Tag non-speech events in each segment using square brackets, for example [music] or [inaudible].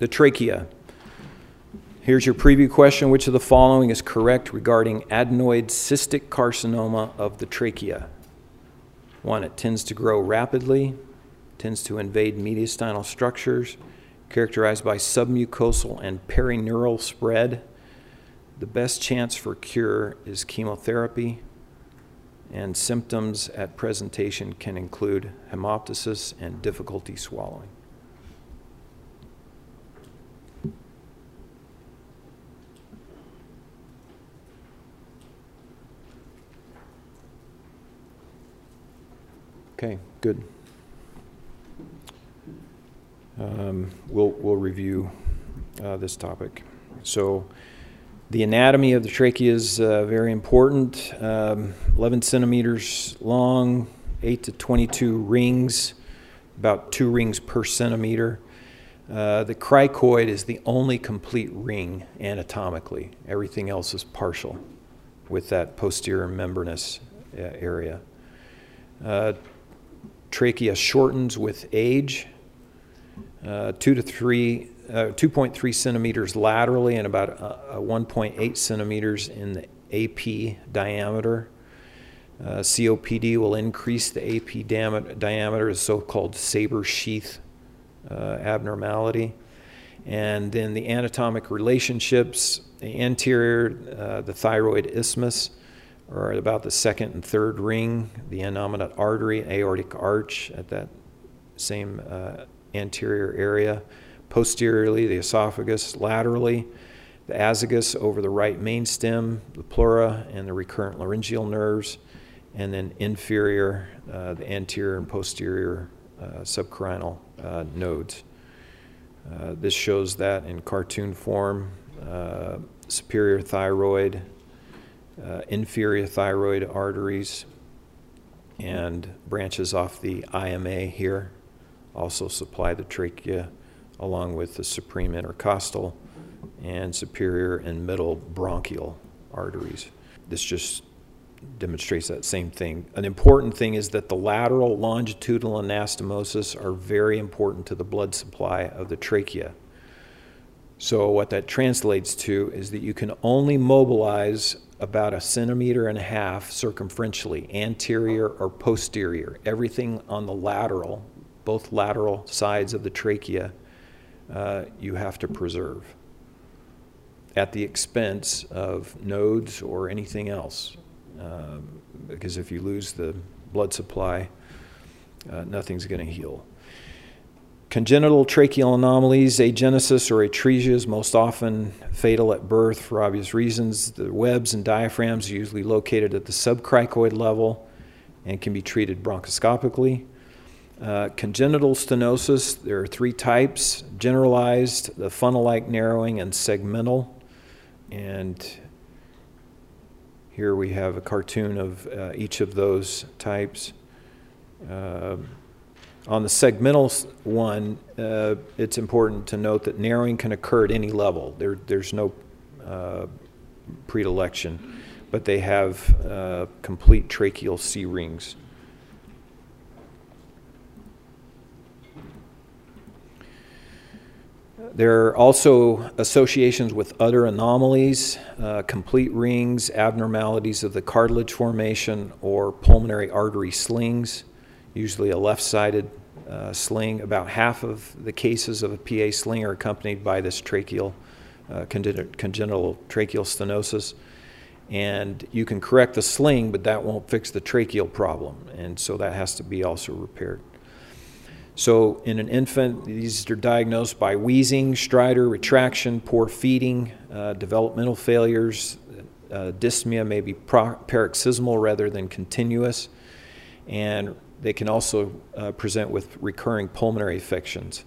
The trachea. Here's your preview question Which of the following is correct regarding adenoid cystic carcinoma of the trachea? One, it tends to grow rapidly, tends to invade mediastinal structures, characterized by submucosal and perineural spread. The best chance for cure is chemotherapy, and symptoms at presentation can include hemoptysis and difficulty swallowing. Okay, good. Um, we'll, we'll review uh, this topic. So, the anatomy of the trachea is uh, very important. Um, 11 centimeters long, 8 to 22 rings, about two rings per centimeter. Uh, the cricoid is the only complete ring anatomically. Everything else is partial with that posterior membranous uh, area. Uh, trachea shortens with age, uh, two to three, uh, 2.3 centimeters laterally and about uh, 1.8 centimeters in the AP diameter. Uh, COPD will increase the AP diameter, a so-called saber sheath uh, abnormality. And then the anatomic relationships, the anterior, uh, the thyroid isthmus, or about the second and third ring, the innominate artery, aortic arch at that same uh, anterior area. Posteriorly, the esophagus, laterally, the azygos over the right main stem, the pleura, and the recurrent laryngeal nerves, and then inferior, uh, the anterior and posterior uh, subcarinal uh, nodes. Uh, this shows that in cartoon form. Uh, superior thyroid, uh, inferior thyroid arteries and branches off the IMA here also supply the trachea along with the supreme intercostal and superior and middle bronchial arteries. This just demonstrates that same thing. An important thing is that the lateral longitudinal anastomosis are very important to the blood supply of the trachea. So, what that translates to is that you can only mobilize about a centimeter and a half circumferentially, anterior or posterior. Everything on the lateral, both lateral sides of the trachea, uh, you have to preserve at the expense of nodes or anything else. Um, because if you lose the blood supply, uh, nothing's going to heal. Congenital tracheal anomalies, agenesis or atresia is most often fatal at birth for obvious reasons. The webs and diaphragms are usually located at the subcricoid level and can be treated bronchoscopically. Uh, congenital stenosis, there are three types generalized, the funnel like narrowing, and segmental. And here we have a cartoon of uh, each of those types. Uh, on the segmental one, uh, it's important to note that narrowing can occur at any level. There, there's no uh, predilection, but they have uh, complete tracheal C rings. There are also associations with other anomalies, uh, complete rings, abnormalities of the cartilage formation, or pulmonary artery slings usually a left sided uh, sling. About half of the cases of a PA sling are accompanied by this tracheal, uh, congenital tracheal stenosis. And you can correct the sling, but that won't fix the tracheal problem. And so that has to be also repaired. So, in an infant, these are diagnosed by wheezing, stridor, retraction, poor feeding, uh, developmental failures. Uh, dyspnea may be paroxysmal rather than continuous, and they can also uh, present with recurring pulmonary affections.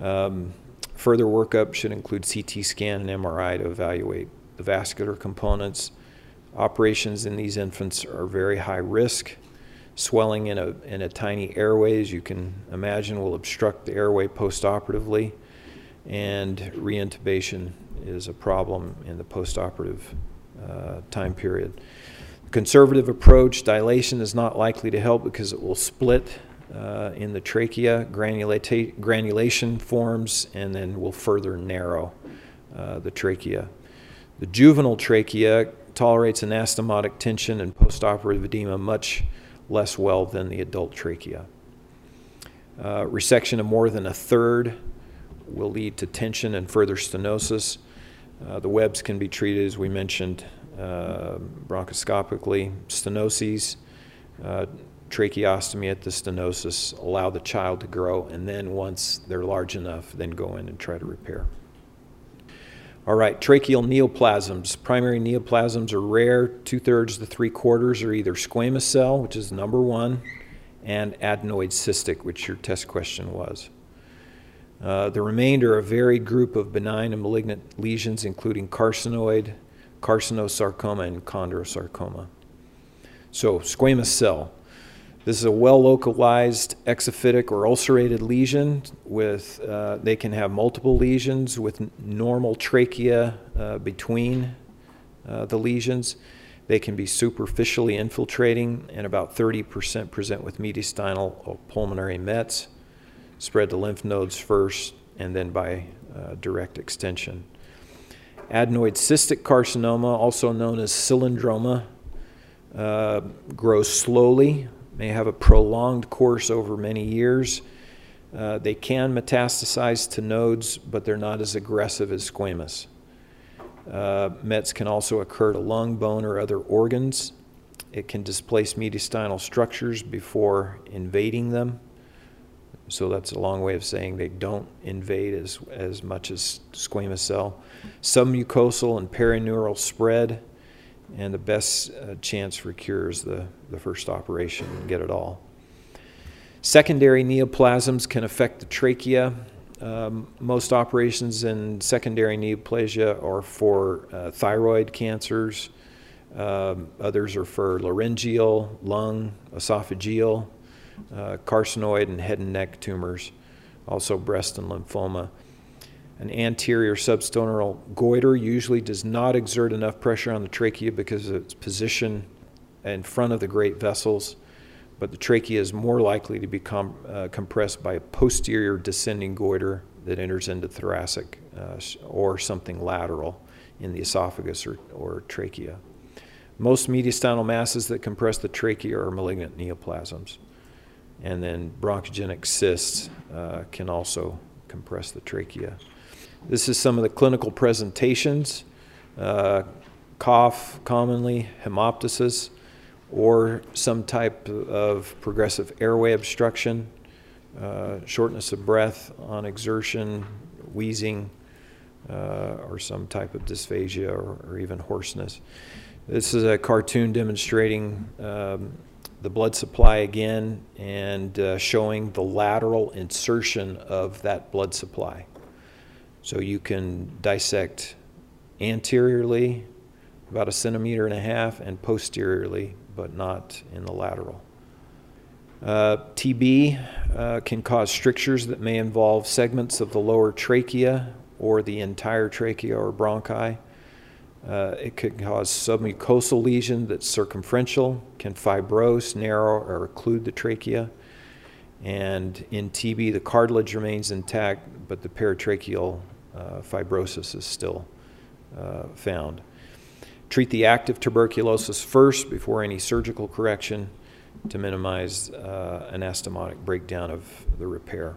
Um, further workup should include CT scan and MRI to evaluate the vascular components. Operations in these infants are very high risk. Swelling in a, in a tiny airway, as you can imagine, will obstruct the airway postoperatively, and reintubation is a problem in the postoperative uh, time period conservative approach, dilation is not likely to help because it will split uh, in the trachea, granulation forms, and then will further narrow uh, the trachea. The juvenile trachea tolerates anastomotic tension and postoperative edema much less well than the adult trachea. Uh, resection of more than a third will lead to tension and further stenosis. Uh, the webs can be treated, as we mentioned, uh, bronchoscopically. Stenoses, uh, tracheostomy at the stenosis, allow the child to grow, and then once they're large enough, then go in and try to repair. All right, tracheal neoplasms. Primary neoplasms are rare. Two thirds to three quarters are either squamous cell, which is number one, and adenoid cystic, which your test question was. Uh, the remainder are a varied group of benign and malignant lesions, including carcinoid, carcinosarcoma, and chondrosarcoma. So, squamous cell. This is a well localized exophytic or ulcerated lesion with, uh, they can have multiple lesions with normal trachea uh, between uh, the lesions. They can be superficially infiltrating, and about 30% present with mediastinal or pulmonary mets, spread to lymph nodes first, and then by uh, direct extension. Adenoid cystic carcinoma, also known as cylindroma, uh, grows slowly may have a prolonged course over many years. Uh, they can metastasize to nodes, but they're not as aggressive as squamous. Uh, METs can also occur to lung, bone, or other organs. It can displace mediastinal structures before invading them. So that's a long way of saying they don't invade as, as much as squamous cell. Submucosal and perineural spread and the best uh, chance for cure is the, the first operation and get it all. Secondary neoplasms can affect the trachea. Um, most operations in secondary neoplasia are for uh, thyroid cancers. Um, others are for laryngeal, lung, esophageal, uh, carcinoid, and head and neck tumors, also breast and lymphoma. An anterior substernal goiter usually does not exert enough pressure on the trachea because of its position in front of the great vessels, but the trachea is more likely to become uh, compressed by a posterior descending goiter that enters into thoracic uh, or something lateral in the esophagus or, or trachea. Most mediastinal masses that compress the trachea are malignant neoplasms. And then bronchogenic cysts uh, can also compress the trachea. This is some of the clinical presentations. Uh, cough, commonly, hemoptysis, or some type of progressive airway obstruction, uh, shortness of breath on exertion, wheezing, uh, or some type of dysphagia or, or, even hoarseness. This is a cartoon demonstrating um, the blood supply again and uh, showing the lateral insertion of that blood supply. So you can dissect anteriorly about a centimeter and a half and posteriorly, but not in the lateral. Uh, TB uh, can cause strictures that may involve segments of the lower trachea or the entire trachea or bronchi. Uh, it could cause submucosal lesion that's circumferential, can fibrose, narrow, or occlude the trachea. And in TB, the cartilage remains intact, but the paratracheal uh, fibrosis is still uh, found. Treat the active tuberculosis first before any surgical correction to minimize uh, anastomotic breakdown of the repair.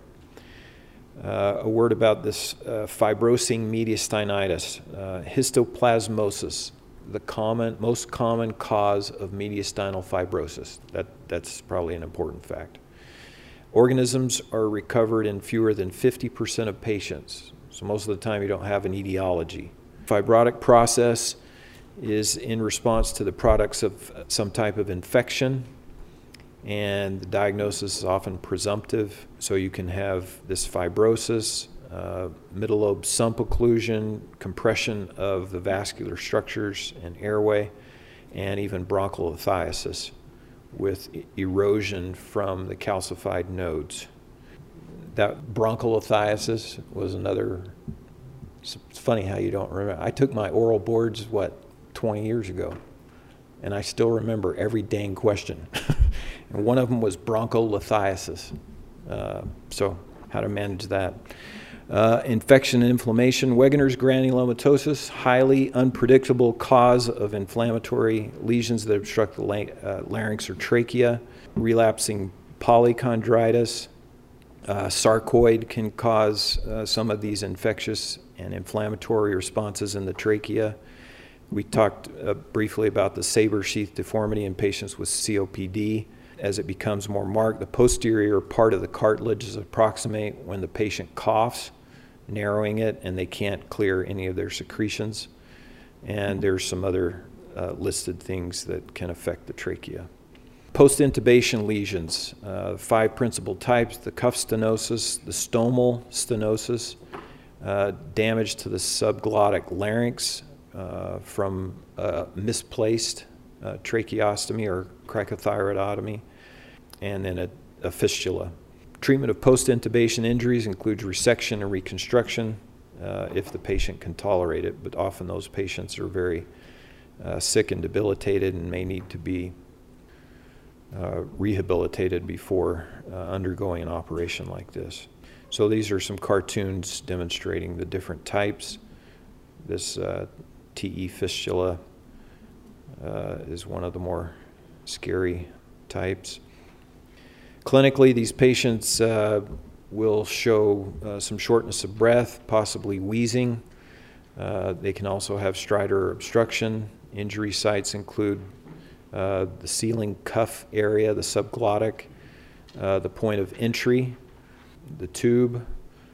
Uh, a word about this uh, fibrosing mediastinitis, uh, histoplasmosis, the common, most common cause of mediastinal fibrosis. That, that's probably an important fact. Organisms are recovered in fewer than 50% of patients. So most of the time you don't have an etiology. Fibrotic process is in response to the products of some type of infection, and the diagnosis is often presumptive. So you can have this fibrosis, uh, middle lobe sump occlusion, compression of the vascular structures and airway, and even broncholithiasis with erosion from the calcified nodes that broncholithiasis was another. It's funny how you don't remember. I took my oral boards, what, 20 years ago, and I still remember every dang question. [laughs] and one of them was broncholithiasis. Uh, so, how to manage that. Uh, infection and inflammation, Wegener's granulomatosis, highly unpredictable cause of inflammatory lesions that obstruct the la- uh, larynx or trachea, relapsing polychondritis, uh, sarcoid can cause uh, some of these infectious and inflammatory responses in the trachea. We talked uh, briefly about the saber sheath deformity in patients with COPD. As it becomes more marked, the posterior part of the cartilage is approximate when the patient coughs, narrowing it, and they can't clear any of their secretions. And there's some other uh, listed things that can affect the trachea. Post intubation lesions, uh, five principal types the cuff stenosis, the stomal stenosis, uh, damage to the subglottic larynx uh, from misplaced uh, tracheostomy or cricothyroidotomy, and then a, a fistula. Treatment of post intubation injuries includes resection and reconstruction uh, if the patient can tolerate it, but often those patients are very uh, sick and debilitated and may need to be uh, rehabilitated before uh, undergoing an operation like this. So these are some cartoons demonstrating the different types. This uh, TE fistula uh, is one of the more scary types. Clinically, these patients uh, will show uh, some shortness of breath, possibly wheezing. they can also have stridor obstruction. Injury sites include uh, the sealing cuff area, the subglottic, uh, the point of entry, the tube.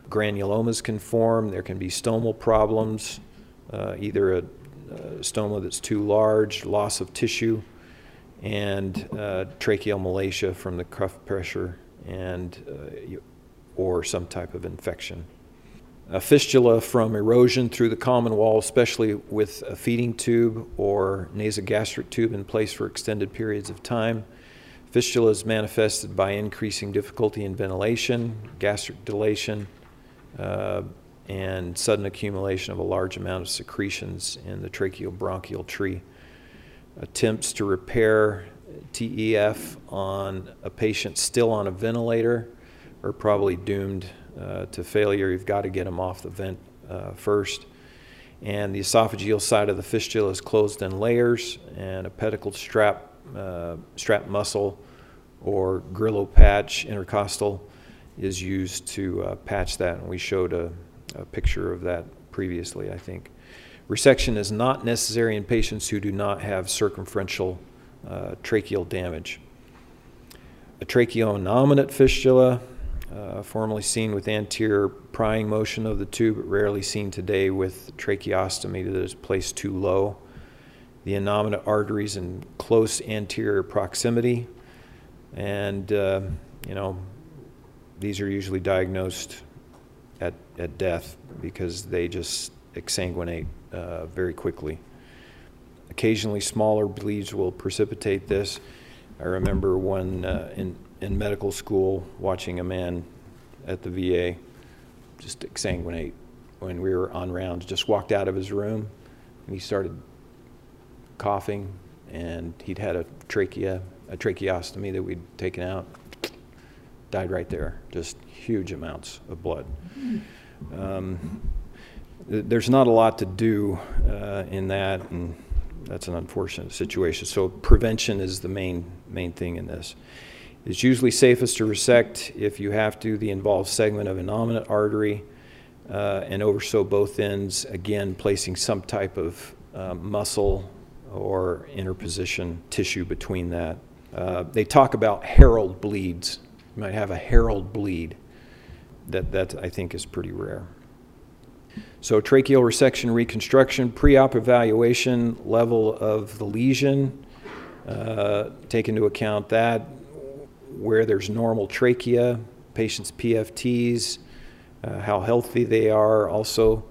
Granulomas can form. There can be stomal problems, uh, either a, stoma that's too large, loss of tissue, and uh, tracheal malacia from the cuff pressure, and uh, or some type of infection a fistula from erosion through the common wall, especially with a feeding tube or nasogastric tube in place for extended periods of time. Fistula is manifested by increasing difficulty in ventilation, gastric dilation, uh, and sudden accumulation of a large amount of secretions in the tracheobronchial tree. Attempts to repair TEF on a patient still on a ventilator are probably doomed uh, to failure. You've got to get them off the vent uh, first. And the esophageal side of the fistula is closed in layers, and a pedicle strap, uh, strap muscle or Grillo patch intercostal is used to uh, patch that. And we showed a, a picture of that previously, I think. Resection is not necessary in patients who do not have circumferential uh, tracheal damage. A tracheoinnominate fistula uh, formerly seen with anterior prying motion of the tube, but rarely seen today with tracheostomy that is placed too low. The innominate arteries in close anterior proximity, and uh, you know, these are usually diagnosed at, at death because they just exsanguinate uh, very quickly. Occasionally, smaller bleeds will precipitate this. I remember one uh, in in medical school watching a man at the VA just exsanguinate when we were on rounds. Just walked out of his room and he started coughing, and he'd had a trachea, a tracheostomy that we'd taken out. Died right there. Just huge amounts of blood. Um, there's not a lot to do uh, in that, and that's an unfortunate situation. So prevention is the main main thing in this. It's usually safest to resect if you have to the involved segment of an innominate artery uh, and oversew both ends, again, placing some type of uh, muscle or interposition tissue between that. Uh, they talk about herald bleeds. You might have a herald bleed. That, that I think is pretty rare. So, tracheal resection reconstruction, pre op evaluation, level of the lesion, uh, take into account that where there's normal trachea, patients' PFTs, uh, how healthy they are. Also,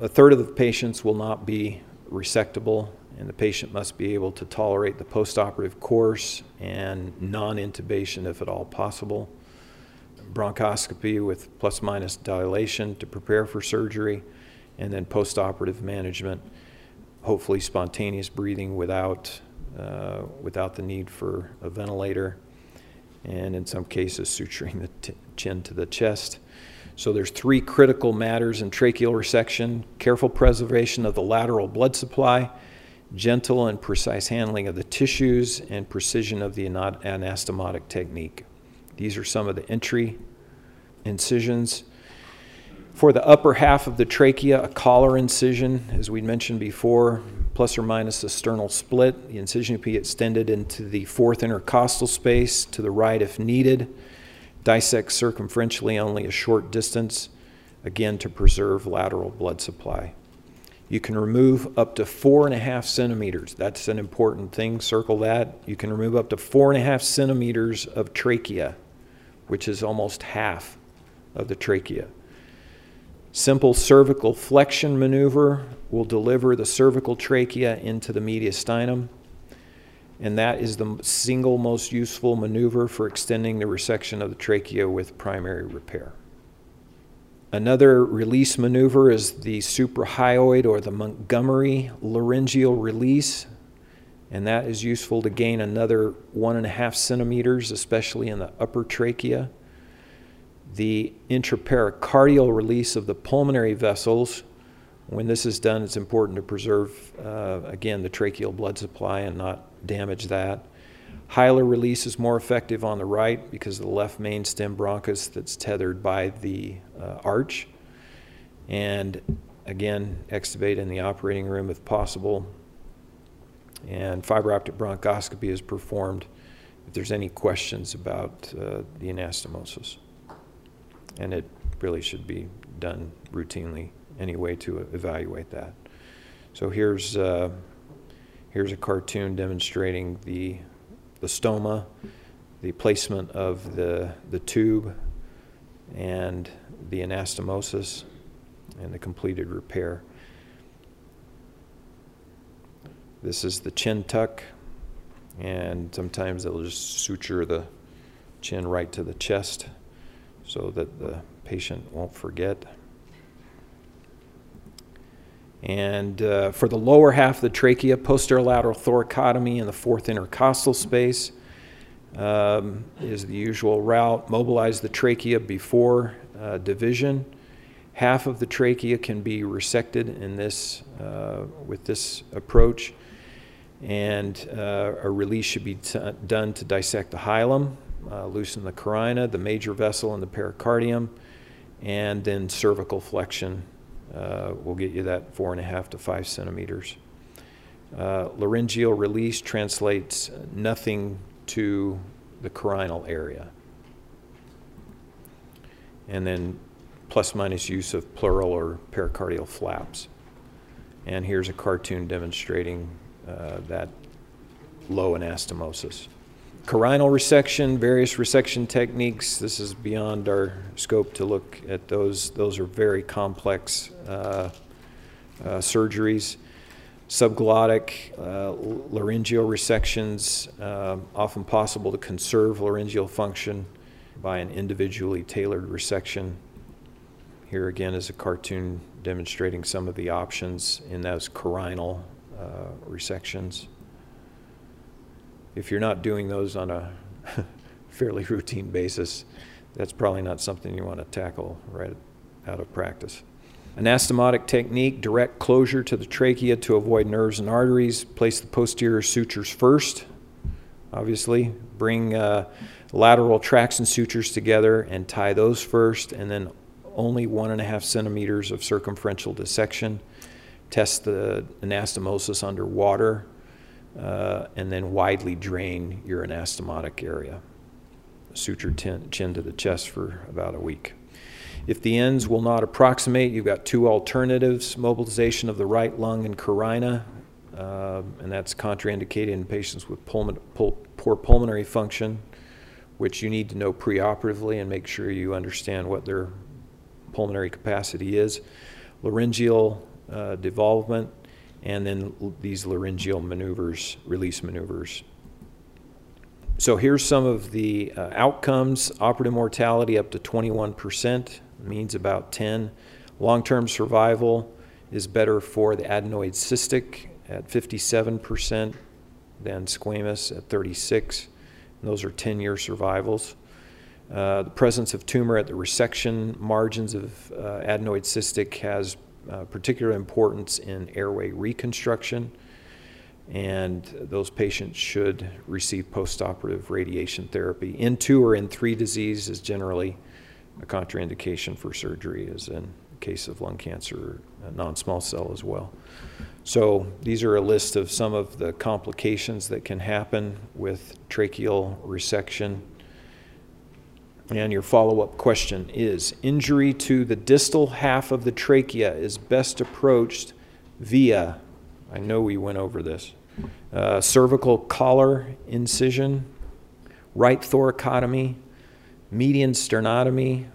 a third of the patients will not be resectable, and the patient must be able to tolerate the postoperative course and non intubation if at all possible. Bronchoscopy with plus minus dilation to prepare for surgery, and then postoperative management, hopefully spontaneous breathing without, uh, without the need for a ventilator and in some cases, suturing the chin to the chest. So there's three critical matters in tracheal resection careful preservation of the lateral blood supply, gentle and precise handling of the tissues, and precision of the anastomotic technique. These are some of the entry incisions. For the upper half of the trachea, a collar incision, as we mentioned before, plus or minus a sternal split. The incision can be extended into the fourth intercostal space to the right if needed. Dissect circumferentially only a short distance, again to preserve lateral blood supply. You can remove up to four and a half centimeters. That's an important thing. Circle that. You can remove up to four and a half centimeters of trachea, which is almost half of the trachea. Simple cervical flexion maneuver will deliver the cervical trachea into the mediastinum, and that is the single most useful maneuver for extending the resection of the trachea with primary repair. Another release maneuver is the suprahyoid or the Montgomery laryngeal release, and that is useful to gain another one and a half centimeters, especially in the upper trachea the intrapericardial release of the pulmonary vessels. When this is done, it's important to preserve, uh, again, the tracheal blood supply and not damage that. Hilar release is more effective on the right because of the left main stem bronchus that's tethered by the uh, arch. And again, extubate in the operating room if possible. And fiber optic bronchoscopy is performed if there's any questions about uh, the anastomosis and it really should be done routinely anyway to evaluate that. So here's uh, here's a cartoon demonstrating the the stoma, the placement of the the tube, and the anastomosis, and the completed repair. This is the chin tuck, and sometimes they'll just suture the chin right to the chest so that the patient won't forget. And uh, for the lower half of the trachea, posterolateral thoracotomy in the fourth intercostal space um, is the usual route. Mobilize the trachea before uh, division. Half of the trachea can be resected in this, uh, with this approach, and uh, a release should be done to dissect the hilum uh, loosen the carina, the major vessel, and the pericardium, and then cervical flexion uh, will get you that four and a half to five centimeters. Uh, laryngeal release translates nothing to the carinal area. And then plus minus use of pleural or pericardial flaps. And here's a cartoon demonstrating uh, that low anastomosis. Carinal resection, various resection techniques. This is beyond our scope to look at those. Those are very complex uh, uh, surgeries. Subglottic, uh, laryngeal resections, uh, often possible to conserve laryngeal function by an individually tailored resection. Here again is a cartoon demonstrating some of the options in those carinal uh, resections if you're not doing those on a [laughs] fairly routine basis, that's probably not something you want to tackle right out of practice. Anastomotic technique, direct closure to the trachea to avoid nerves and arteries. Place the posterior sutures first, obviously. Bring uh, lateral traction sutures together and tie those first, and then only one and a half centimeters of circumferential dissection. Test the anastomosis under water uh, and then widely drain your anastomotic area. Suture tin, chin to the chest for about a week. If the ends will not approximate, you've got two alternatives mobilization of the right lung and carina, uh, and that's contraindicated in patients with pulmon- pul- poor pulmonary function, which you need to know preoperatively and make sure you understand what their pulmonary capacity is. Laryngeal uh, devolvement and then these laryngeal maneuvers, release maneuvers. So here's some of the uh, outcomes. Operative mortality up to 21%, means about 10. Long-term survival is better for the adenoid cystic at 57% than squamous at 36. Those are 10-year survivals. Uh, The presence of tumor at the resection margins of uh, adenoid cystic has uh, particular importance in airway reconstruction, and those patients should receive postoperative radiation therapy. N2 or N3 disease is generally a contraindication for surgery, as in case of lung cancer, non-small cell as well. So these are a list of some of the complications that can happen with tracheal resection. And your follow-up question is, injury to the distal half of the trachea is best approached via, I know we went over this, uh, cervical collar incision, right thoracotomy, median sternotomy,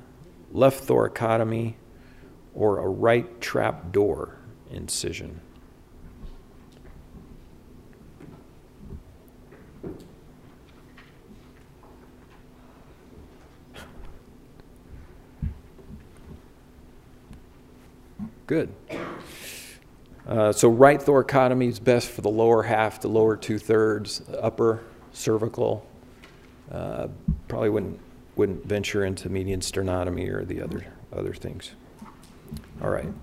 left thoracotomy, or a right trap door incision. Good. Uh, so right thoracotomy is best for the lower half, the lower two thirds, upper cervical. Uh, probably wouldn't wouldn't venture into median sternotomy or the other other things. All right.